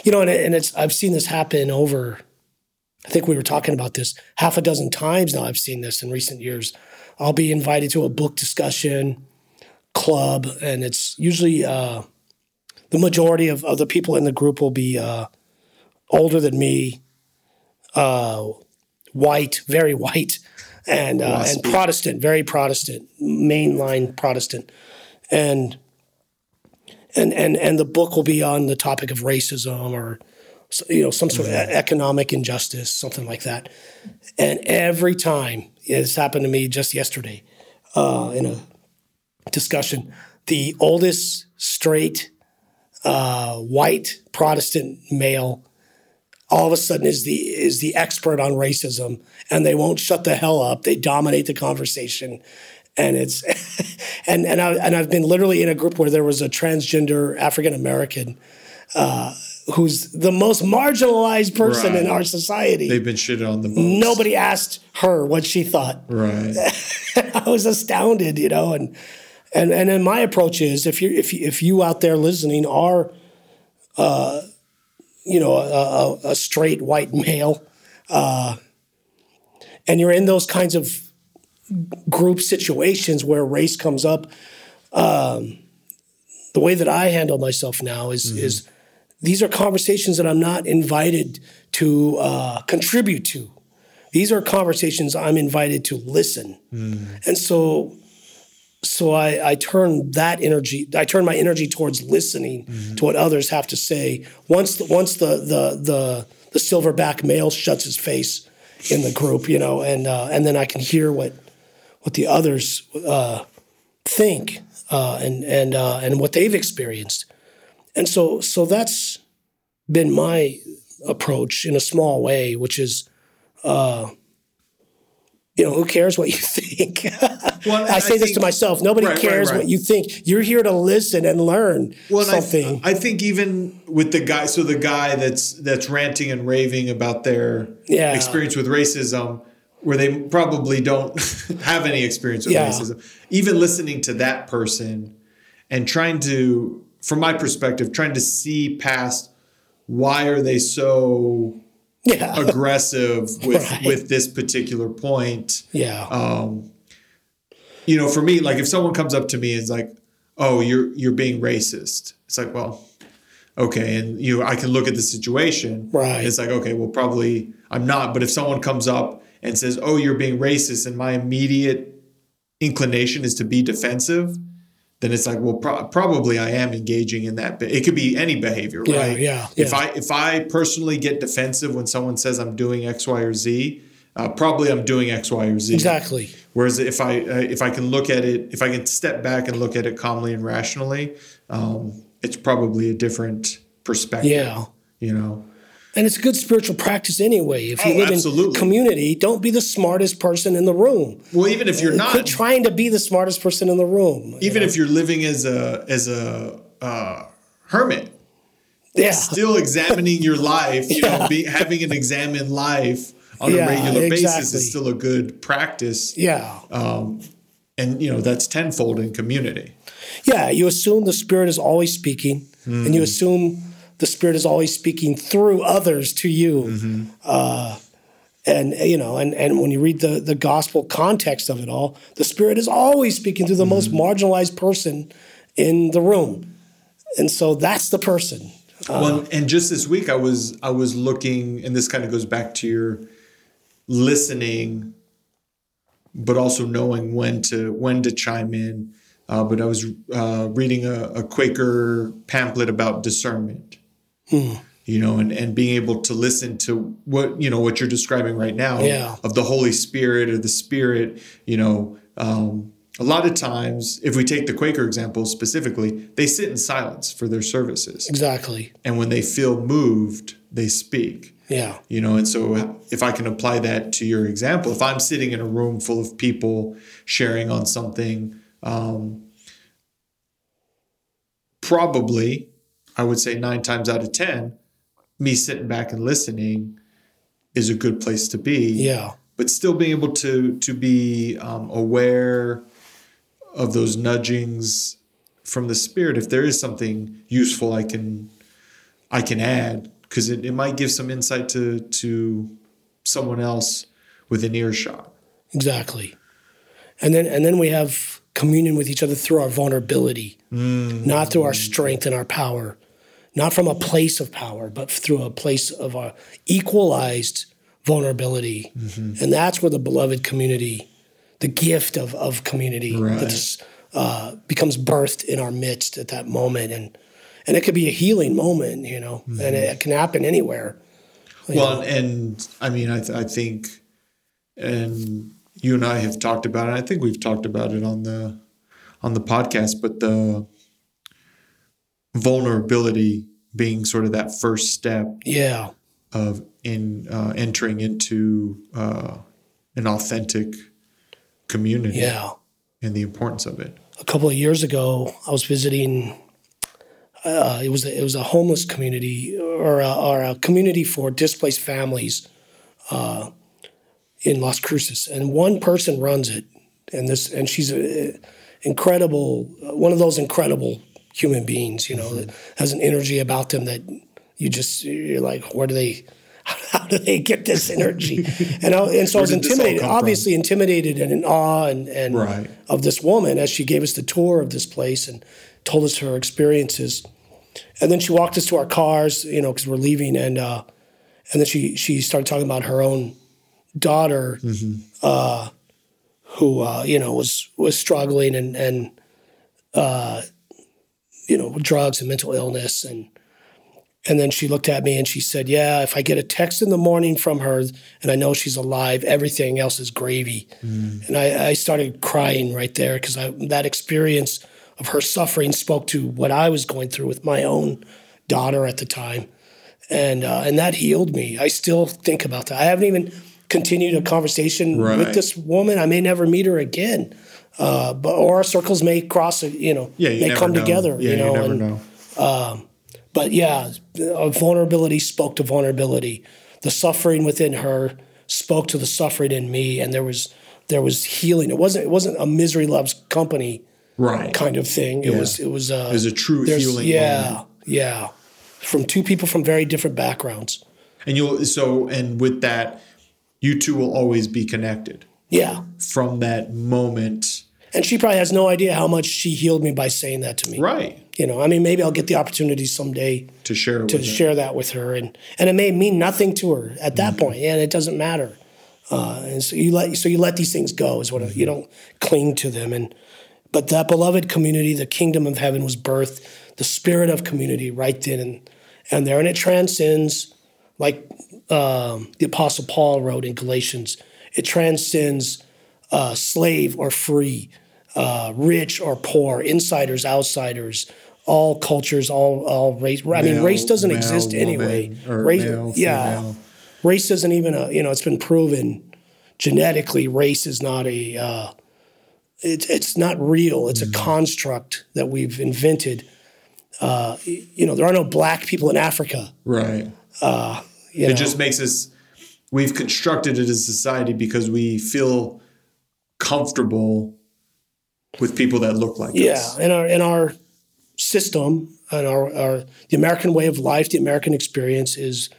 you know and, it- and it's I've seen this happen over I think we were talking about this half a dozen times now I've seen this in recent years. I'll be invited to a book discussion club and it's usually uh, the majority of, of the people in the group will be uh, older than me uh, white very white and uh, and Protestant, very Protestant, mainline Protestant, and and and and the book will be on the topic of racism or you know some sort of economic injustice, something like that. And every time it's happened to me just yesterday uh, in a discussion, the oldest straight uh, white Protestant male all of a sudden is the is the expert on racism and they won't shut the hell up they dominate the conversation and it's and and, I, and I've been literally in a group where there was a transgender African American uh, who's the most marginalized person in our society They've been shitted on the most. nobody asked her what she thought Right. I was astounded, you know, and and and then my approach is if you if you, if you out there listening are, uh, you know, a, a, a straight white male, uh, and you're in those kinds of group situations where race comes up. Um, the way that I handle myself now is is these are conversations that I'm not invited to uh, contribute to. These are conversations I'm invited to listen, and so so I, I turn that energy I turn my energy towards listening to what others have to say. Once the, once the the the the silverback male shuts his face in the group, you know, and uh, and then I can hear what what the others uh, think uh, and and uh, and what they've experienced, and so so that's been my approach in a small way, which is. Uh, you know, who cares what you think? Well, I I say this think- to myself. Nobody Right, right, cares right. what you think. You're here to listen and learn Well, and I- something. I, think even with the guy, so the guy that's that's ranting and raving about their Yeah. experience with racism, where they probably don't have any experience with Yeah. racism, even listening to that person and trying to, from my perspective, trying to see past why are they so yeah, aggressive with Right. with this particular point yeah, um, you know, for me, like if someone comes up to me and is like, "Oh, you're you're being racist," it's like, well, okay, and you know, I can look at the situation. Right. It's like, okay, well, probably I'm not. But if someone comes up and says, "Oh, you're being racist," and my immediate inclination is to be defensive, then it's like, well, pro- probably I am engaging in that. It could be any behavior, Yeah, right? yeah, If yeah. I if I personally get defensive when someone says I'm doing X, Y, or Z, uh, probably I'm doing X, Y, or Z. exactly. Whereas if I uh, if I can look at it, if I can step back and look at it calmly and rationally, um, it's probably a different perspective. Yeah. You know. And it's a good spiritual practice anyway. If you Oh, live absolutely. in community, don't be the smartest person in the room. Well, even if you're Quit not, trying to be the smartest person in the room. even if you're living as a as a uh, hermit, yeah, still examining your life, you know, be, having an examined life on Yeah, a regular basis is still a good practice. yeah, And you know that's tenfold in community. yeah. You assume the spirit is always speaking, and Mm-hmm. you assume the spirit is always speaking through others to you. Mm-hmm. Uh, and you know, and and when you read the the gospel context of it all, the spirit is always speaking through the most Mm-hmm. marginalized person in the room, and so that's the person. well, and just this week I was I was looking, and this kind of goes back to your listening, but also knowing when to when to chime in. Uh, but I was uh, reading a, a Quaker pamphlet about discernment. You know, and, and being able to listen to what you know what you're describing right now Yeah. of the Holy Spirit or the Spirit. You know, um, a lot of times, if we take the Quaker example specifically, they sit in silence for their services Exactly. and when they feel moved they speak Yeah. you know and so if i can apply that to your example if i'm sitting in a room full of people sharing on something um, probably i would say nine times out of ten me sitting back and listening is a good place to be Yeah. but still being able to to be um, aware of those nudgings from the spirit if there is something useful i can i can add because it, it might give some insight to to someone else within earshot Exactly. And then and then we have communion with each other through our vulnerability, not through our strength and our power, not from a place of power, but through a place of our equalized vulnerability. And that's where the beloved community, the gift of, of community Right. uh, becomes birthed in our midst at that moment. And and it could be a healing moment, you know, and it can happen anywhere. well and, and i mean I, th- I think and you and i have talked about it i think we've talked about it on the on the podcast but the vulnerability being sort of that first step Yeah. of in uh, entering into uh, an authentic community Yeah. and the importance of it. a couple of years ago, I was visiting. Uh, it was a, it was a homeless community or a, or a community for displaced families uh, in Las Cruces, and one person runs it, and this and she's a, incredible, one of those incredible human beings, you know, that has an energy about them that you just you're like, where do they? how do they get this energy? And, I, and so I was did this all intimidated, come from? obviously intimidated and in awe and, and Right. of this woman as she gave us the tour of this place and told us her experiences. And then she walked us to our cars, you know, because we're leaving, and uh, and then she she started talking about her own daughter, uh, who uh, you know was was struggling and and uh, you know drugs and mental illness and and then she looked at me and she said, "Yeah, if I get a text in the morning from her and I know she's alive, everything else is gravy." And I, I started crying right there because I that experience of her suffering spoke to what I was going through with my own daughter at the time, and uh, and that healed me. I still think about that. I haven't even continued a conversation Right. with this woman. I may never meet her again, uh, but or our circles may cross. You know, Yeah, you may never come know. together. Yeah, you know, never and, know. but yeah, vulnerability spoke to vulnerability. The suffering within her spoke to the suffering in me, and there was there was healing. It wasn't it wasn't a misery loves company Right. kind of thing. It Yeah. was it was uh, It was a true healing Yeah, moment. yeah, from two people from very different backgrounds. And you'll so and with that, you two will always be connected Yeah, from that moment. And she probably has no idea how much she healed me by saying that to me. Right. You know, I mean, maybe I'll get the opportunity someday To share to with her. share that with her, and and it may mean nothing to her at that Mm-hmm. point, and it doesn't matter. Uh, and so you let so you let these things go is what Mm-hmm. you don't cling to them. And but that beloved community, the kingdom of heaven, was birthed. The spirit of community right then and and there, and it transcends, like um, the apostle Paul wrote in Galatians. It transcends uh, slave or free, uh, rich or poor, insiders, outsiders, all cultures, all all race. I mean, Male, race doesn't exist anyway. race, male, yeah, female. race doesn't even. Uh, you know, it's been proven genetically. Race is not a. Uh, it's it's not real. It's a construct that we've invented. Uh, you know, there are no black people in Africa. Right. You It know? just makes us we've constructed it as a society because we feel comfortable with people that look like Yeah, us. in our in our system and our, our the American way of life, the American experience is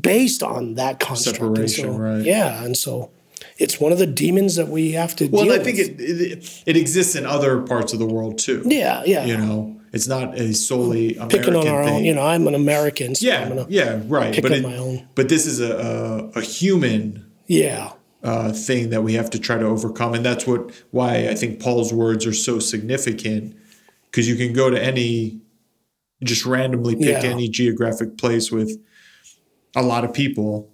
based on that construct. Separation, so- right. Yeah, and so it's one of the demons that we have to Well, I think with. it, it it exists in other parts of the world too. Yeah, yeah. You know, it's not a solely American Picking on our thing. own, you know, I'm an American, so I'm yeah, gonna yeah, right. but it, my own. but this is a a, a human yeah. Uh, thing that we have to try to overcome, and that's what why I think Paul's words are so significant because you can go to any just randomly pick Yeah. any geographic place with a lot of people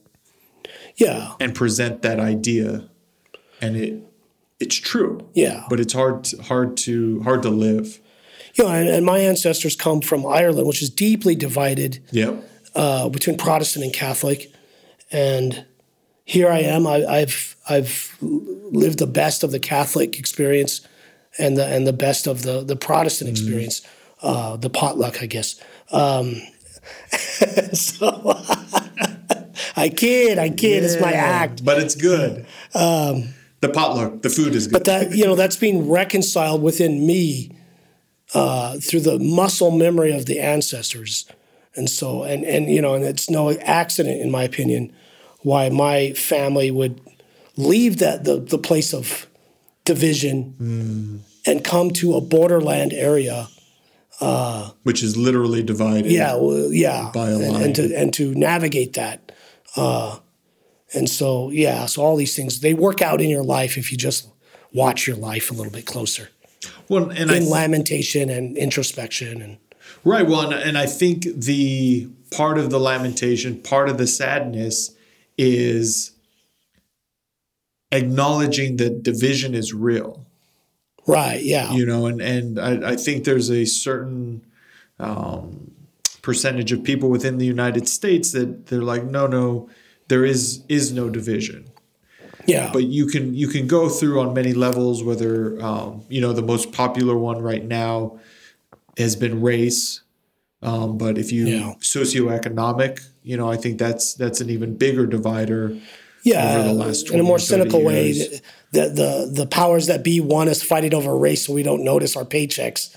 Yeah. and present that idea, and it it's true. Yeah. but it's hard to, hard to hard to live. You know, and, and my ancestors come from Ireland, which is deeply divided Yep. uh, between Protestant and Catholic, and here I am. I, I've I've lived the best of the Catholic experience, and the and the best of the the Protestant experience, uh, the potluck, I guess. Um, so I kid, I kid. It's my act. but it's good. the potluck, the food is good. But that you know that's being reconciled within me uh, through the muscle memory of the ancestors, and so and and you know and it's no accident in my opinion why my family would leave that the the place of division and come to a borderland area. which is literally divided. Yeah, well, yeah, By a and, line. and to and to navigate that. Uh, and so yeah, so all these things they work out in your life if you just watch your life a little bit closer. Well, and I in lamentation and introspection and Right. Well, and, and I think the part of the lamentation, part of the sadness is acknowledging that division is real, right yeah you know, and, and I, I think there's a certain um, percentage of people within the United States that they're like, no, no, there is is no division. yeah But you can you can go through on many levels, whether um, you know the most popular one right now has been race. Um, but if you Yeah. socioeconomic, you know, I think that's that's an even bigger divider. yeah over the last in a more or 30 cynical way the, the the powers that be want us fighting over race so we don't notice our paychecks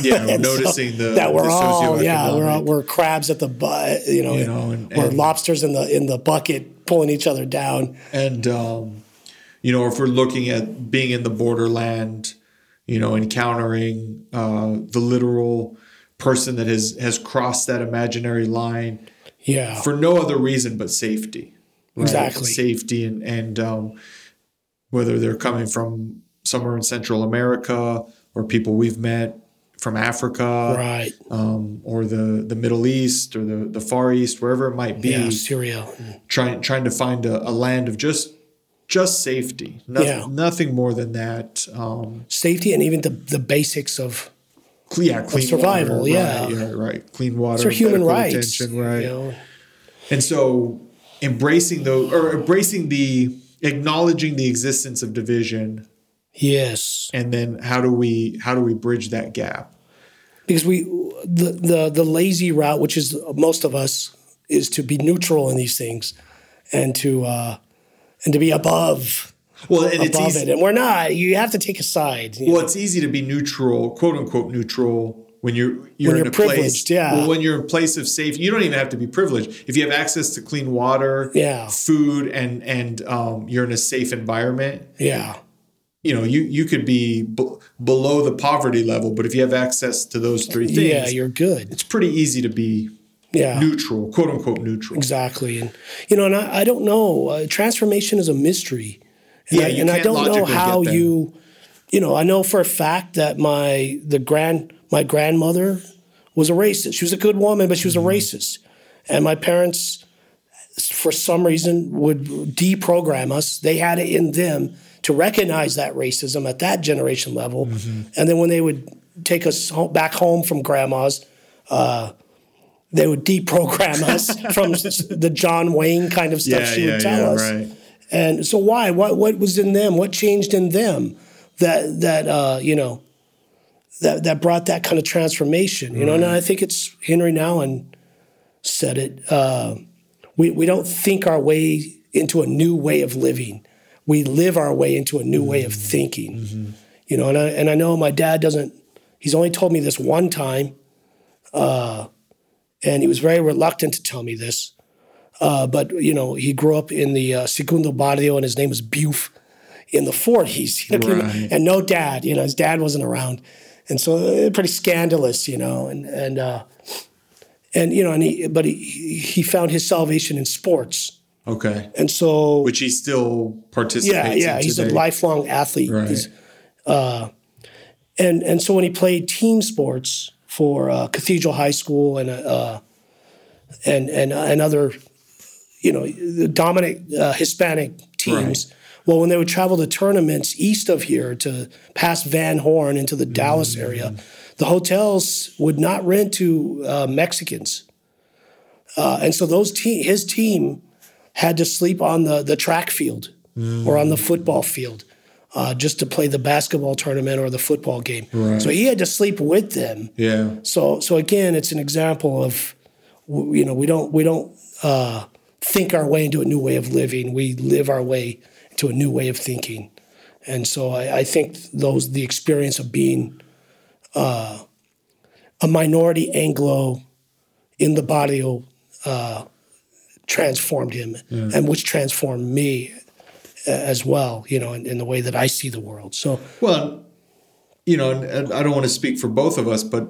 Yeah, And so noticing the that we're the all yeah we're all, we're crabs at the butt you know, You know, and- we're and- lobsters in the in the bucket pulling each other down. and um, you know if we're looking at being in the borderland you know encountering uh, the literal person that has has crossed that imaginary line Yeah, for no other reason but safety right? Exactly. safety and and um, whether they're coming from somewhere in central america or people we've met from africa right. um, or the the middle east or the the far east wherever it might be Yeah, Syria. trying trying to find a, a land of just just safety. Nothing, Yeah. nothing more than that. Um, Safety and even the, the basics of yeah, clean survival, water, yeah. right, yeah, right. Clean water, it's human rights. attention, right. You know? And so, embracing those or embracing the acknowledging the existence of division, Yes, and then how do we how do we bridge that gap? because we the, the the lazy route, which is most of us, is to be neutral in these things, and to uh, and to be above Well, and it's above easy. it, and we're not. You have to take a side. Well, know? it's easy to be neutral, quote unquote neutral, when you're you're When in you're a place. privileged, yeah. Well, when you're in a place of safety, you don't even have to be privileged. If you have access to clean water, Yeah. food, and and um, you're in a safe environment, yeah, you know, you you could be b- below the poverty level, but if you have access to those three things, yeah, you're good. it's pretty easy to be Yeah, neutral, quote unquote neutral. exactly. And you know, and I, I don't know. Uh, transformation is a mystery. And Yeah, I, and I don't know how you. You know, I know for a fact that my the grand my grandmother was a racist. She was a good woman, but she was a Mm-hmm. racist. And my parents, for some reason, would deprogram us. They had it in them to recognize that racism at that generation level. Mm-hmm. And then when they would take us home, back home from grandma's, uh, they would deprogram us from the John Wayne kind of stuff Yeah, she yeah, would tell yeah, us. right. And so why? What what was in them? What changed in them that that uh, you know that that brought that kind of transformation? You know, and I think it's Henri Nouwen said it. Uh, we we don't think our way into a new way of living. We live our way into a new way of thinking. You know, and I and I know my dad doesn't. He's only told me this one time, uh, and he was very reluctant to tell me this. Uh, but you know, he grew up in the uh, Segundo Barrio, and his name was Buf in the 40s. you know, Right. And no dad, you know, his dad wasn't around, and so uh, pretty scandalous, you know, and and uh, and you know, and he but he he found his salvation in sports, Okay, and so which he still participates. yeah, yeah, he's a lifelong athlete. Right. He's, uh, and and so when he played team sports for uh, Cathedral High School and uh, and and and other, you know, the dominant uh, Hispanic teams. Well, when they would travel to tournaments east of here to past Van Horn into the Dallas area, the hotels would not rent to uh, Mexicans, uh, and so those te- his team had to sleep on the the track field or on the football field uh, just to play the basketball tournament or the football game. Right. So he had to sleep with them. Yeah, So so again, it's an example of you know we don't we don't uh, think our way into a new way of living. We live our way to a new way of thinking, and so I, I think those the experience of being uh, a minority Anglo in the barrio uh, transformed him, and which transformed me uh, as well. You know, in, in the way that I see the world. So Well, you know, and, and I don't want to speak for both of us, but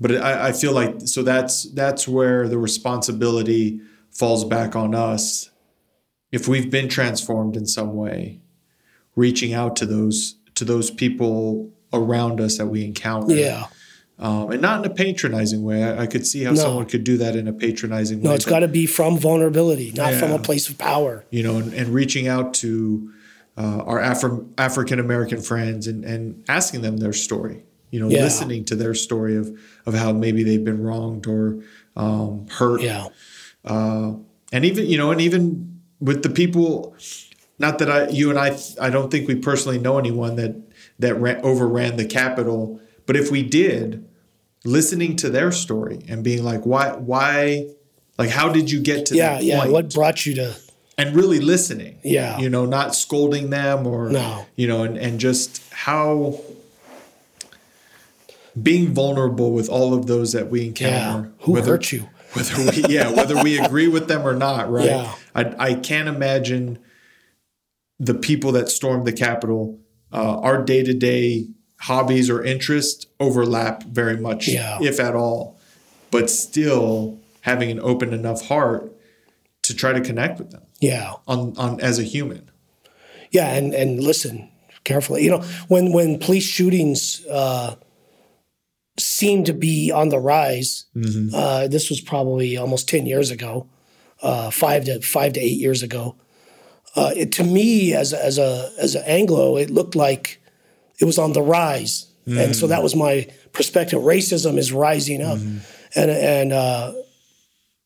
but I, I feel like so that's that's where the responsibility falls back on us. If we've been transformed in some way, reaching out to those to those people around us that we encounter, yeah. um, and not in a patronizing way. I, I could see how No. someone could do that in a patronizing way. No, it's got to be from vulnerability, not from a place of power. you know, and, and reaching out to uh, our Afro- African American friends and, and asking them their story. You know, Yeah. listening to their story of of how maybe they've been wronged or um, hurt, Yeah. Uh, and even you know, and even with the people. Not that I, you and I, I don't think we personally know anyone that that ran, overran the Capitol. But if we did, listening to their story and being like, why, why, like, how did you get to Yeah, that yeah. point? What brought you to? and really listening. Yeah. You know, not scolding them or No. you know, and, and just how being vulnerable with all of those that we encounter. Yeah. Who hurt you? Whether we, yeah, whether we agree with them or not, right? Yeah. I, I can't imagine the people that stormed the Capitol. Uh, our day to day hobbies or interests overlap very much, Yeah. if at all. But still having an open enough heart to try to connect with them Yeah. on, on as a human. Yeah, and and listen carefully. You know, when when police shootings uh, seem to be on the rise, uh, this was probably almost ten years ago, uh, five to five to eight years ago. Uh, it, to me, as a, as a as an Anglo, it looked like it was on the rise, and so that was my perspective. Racism is rising up, and and uh,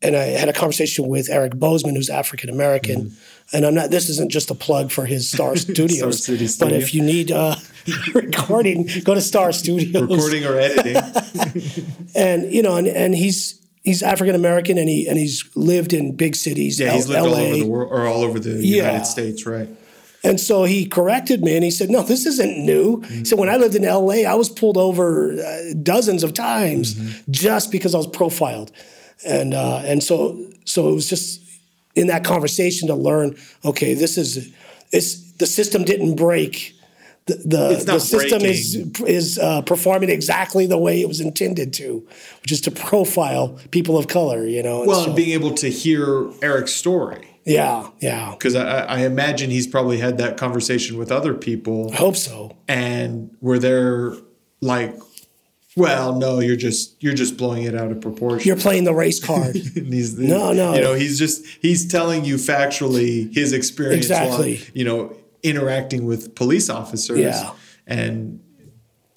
and I had a conversation with Eric Bozeman, who's African American. And I'm not. This isn't just a plug for his Star Studios, City but Studio. if you need uh, recording, go to Star Studios. Recording or editing. And you know, and, and he's he's African American, and he and he's lived in big cities. Yeah, he's L- lived all over the world or all over the Yeah. United States, right? And so he corrected me and he said, No, this isn't new. He said, When I lived in LA, I was pulled over uh, dozens of times just because I was profiled. And, uh, and so, so it was just in that conversation to learn okay, this is, it's, the system didn't break. The, the, the system is, is uh, performing exactly the way it was intended to, which is to profile people of color, you know. And Well, so- and being able to hear Eric's story. yeah, yeah. Because I, I imagine he's probably had that conversation with other people I hope so. and were they're like, well, no, you're just you're just blowing it out of proportion. You're playing the race card. No, no. You know, he's just he's telling you factually his experience Exactly. while, you know, interacting with police officers. Yeah. And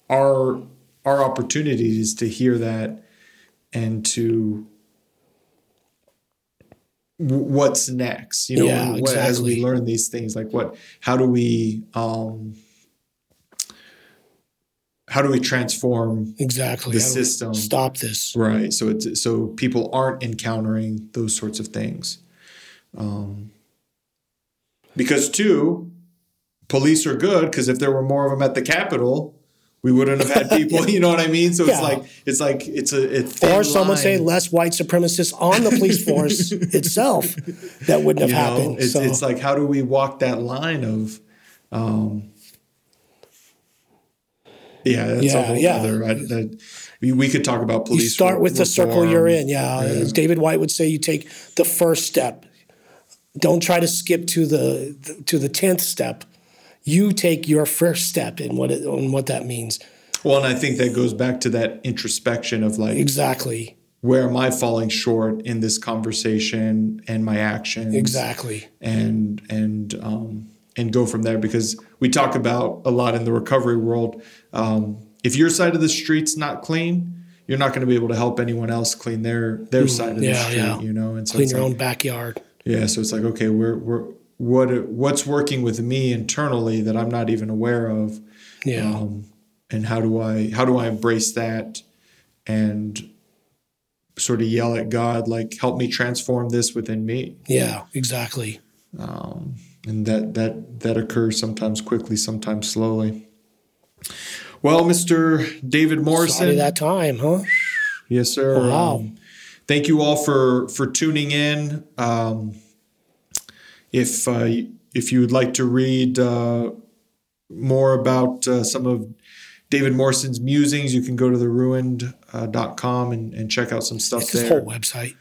our our opportunity is to hear that and to what's next you know Yeah, what- as we learn these things like what how do we um how do we transform Exactly. The system. Stop this. Right. So it's so people aren't encountering those sorts of things. Um, because two, police are good because if there were more of them at the Capitol, we wouldn't have had people. You know what I mean? So it's Yeah. like it's like it's a, thin Or some would say less white supremacists on the police force itself that wouldn't have you know? happened. It's, so, it's like how do we walk that line of, um, yeah, that's a whole yeah. other. I, that, we, we could talk about police. you start with the circle you're reform. in. Yeah. As David Whyte would say, you take the first step. Don't try to skip to the to the tenth step. You take your first step in what it, in what that means. Well, and I think that goes back to that introspection of like, Exactly. where am I falling short in this conversation and my actions? Exactly. And and um, and go from there because we talk about a lot in the recovery world. Um, if your side of the street's not clean, you're not going to be able to help anyone else clean their their side of the Mm, street. yeah. You know, and so Clean your like, own backyard. yeah, so it's like okay, we're we're what what's working with me internally that I'm not even aware of Yeah. um, and how do I how do I embrace that and sort of yell at God like help me transform this within me yeah. Exactly. um, and that that that occurs sometimes quickly sometimes slowly well Mr. David Sorry Morrison that time, huh? yes sir Wow. Um, thank you all for for tuning in um, if uh, if you would like to read uh, more about uh, some of David Morrison's musings, you can go to the theruined.com and, and check out some stuff It's there. whole website.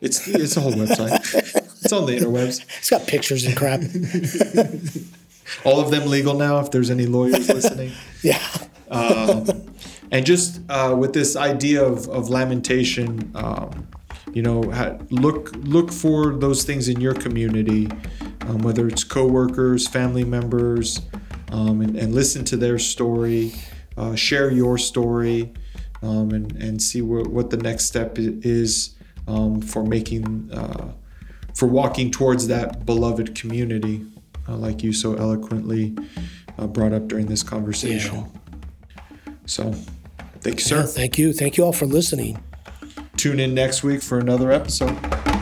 It's it's a whole website. it's on the interwebs. It's got pictures and crap. All of them legal now. If there's any lawyers listening, yeah. and just uh, with this idea of, of lamentation, um, you know, ha- look look for those things in your community, um, whether it's coworkers, family members, um, and, and listen to their story, uh, share your story, um, and and see what, what the next step is um, for making uh, for walking towards that beloved community, uh, like you so eloquently uh, brought up during this conversation. So, thank you, sir. Thank you. Thank you all for listening. Tune in next week for another episode.